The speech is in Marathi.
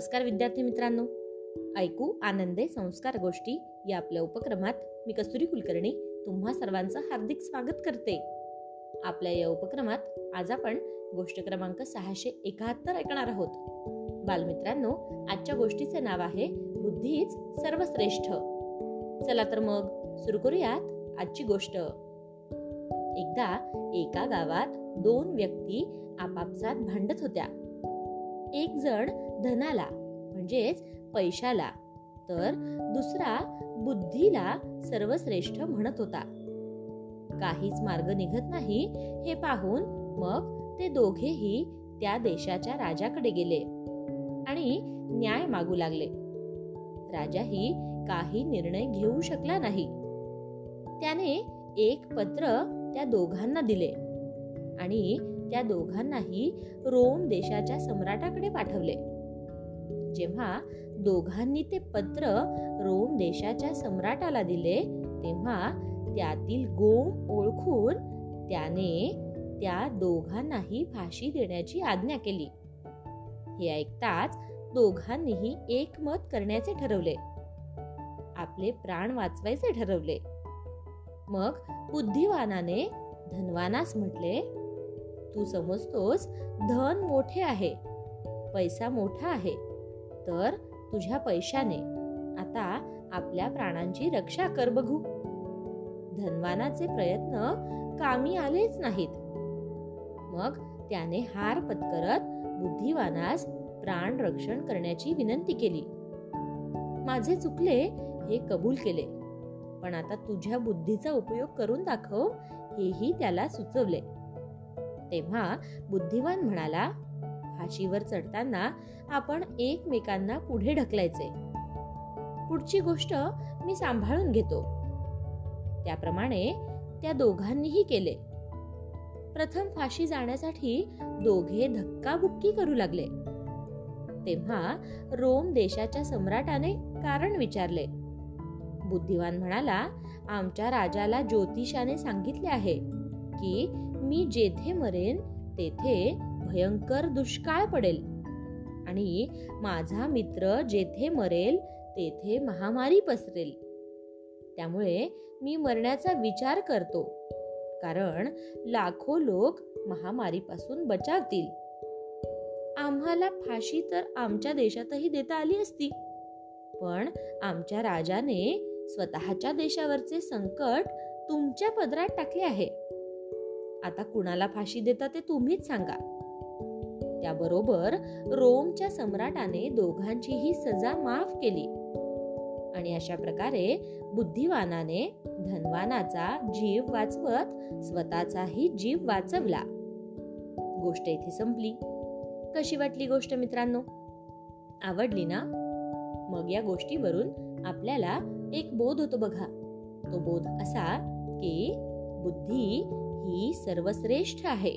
नमस्कार विद्यार्थी मित्रांनो. ऐकू आनंदे संस्कार गोष्टी या आपल्या उपक्रमात मी कस्तुरी कुलकर्णी तुम्हा सर्वांचं हार्दिक स्वागत करते. आपल्या या उपक्रमात आज आपण गोष्ट क्रमांक सहाशे एकाहत्तर ऐकणार आहोत. बालमित्रांनो आजच्या गोष्टीचे नाव आहे बुद्धीच सर्वश्रेष्ठ. चला तर मग सुरू करूयात आजची गोष्ट. एकदा एका गावात दोन व्यक्ती आपापसात भांडत होत्या. एक जण धनाला म्हणजेच पैशाला. तर दुसरा बुद्धीला सर्वश्रेष्ठ म्हणत होता. काहीच मार्ग निघत नाही हे पाहून मग ते दोघेही त्या देशाच्या राजाकडे गेले आणि न्याय मागू लागले. राजाही काही निर्णय घेऊ शकला नाही. त्याने एक पत्र त्या दोघांना दिले आणि त्या दोघांनाही रोम देशाच्या सम्राटाकडे पाठवले. जेव्हा दोघांनी ते पत्र रोम देशाच्या सम्राटाला दिले तेव्हा त्यातील गोम ओळखून त्याने त्या दोघांनाही फाशी देण्याची आज्ञा केली. हे ऐकताच दोघांनीही एकमत करण्याचे ठरवले. आपले प्राण वाचवायचे ठरवले. मग बुद्धिवानाने धनवानास म्हटले तू समजतोस धन मोठे आहे पैसा मोठा आहे तर तुझ्या पैशाने. आता आपल्या प्राणांची रक्षा कर बघू. धनवानाचे प्रयत्न कामी आलेच नाहीत. मग त्याने हार पत्करत बुद्धिवानास प्राण रक्षण करण्याची विनंती केली. माझे चुकले हे कबूल केले. पण आता तुझ्या बुद्धीचा उपयोग करून दाखव हेही त्याला सुचवले. तेव्हा बुद्धिवान म्हणाला फाशीवर चढताना आपण एकमेकांना पुढे ढकलायचे. पुढची गोष्ट मी सांभाळून घेतो. त्याप्रमाणे त्या दोघांनीही केले. प्रथम फाशी जाण्यासाठी दोघे धक्काबुक्की करू लागले. तेव्हा रोम देशाच्या सम्राटाने कारण विचारले. बुद्धिवान म्हणाला आमच्या राजाला ज्योतिषाने सांगितले आहे की मी जेथे मरेन तेथे भयंकर दुष्काळ पडेल. आणि माझा मित्र जेथे मरेल तेथे महामारी पसरेल. त्यामुळे मी मरण्याचा विचार करतो. कारण लाखो लोक महामारीपासून बचावतील. आम्हाला फाशी तर आमच्या देशातही देता आली असती. पण आमच्या राजाने स्वतःच्या देशावरचे संकट तुमच्या पदरात टाकले आहे. आता कुणाला फाशी देता ते तुम्हीच सांगा. त्याबरोबर रोमच्या सम्राटाने दोघांचीही सजा माफ केली. आणि अशा प्रकारे बुद्धिवानाने धनवानाचा जीव वाचवत स्वतःचाही जीव वाचवला. गोष्ट इथे संपली. कशी वाटली गोष्ट मित्रांनो? आवडली ना? मग या गोष्टीवरून आपल्याला एक बोध होतो बघा. तो बोध असा की बुद्धी ही सर्वश्रेष्ठ आहे.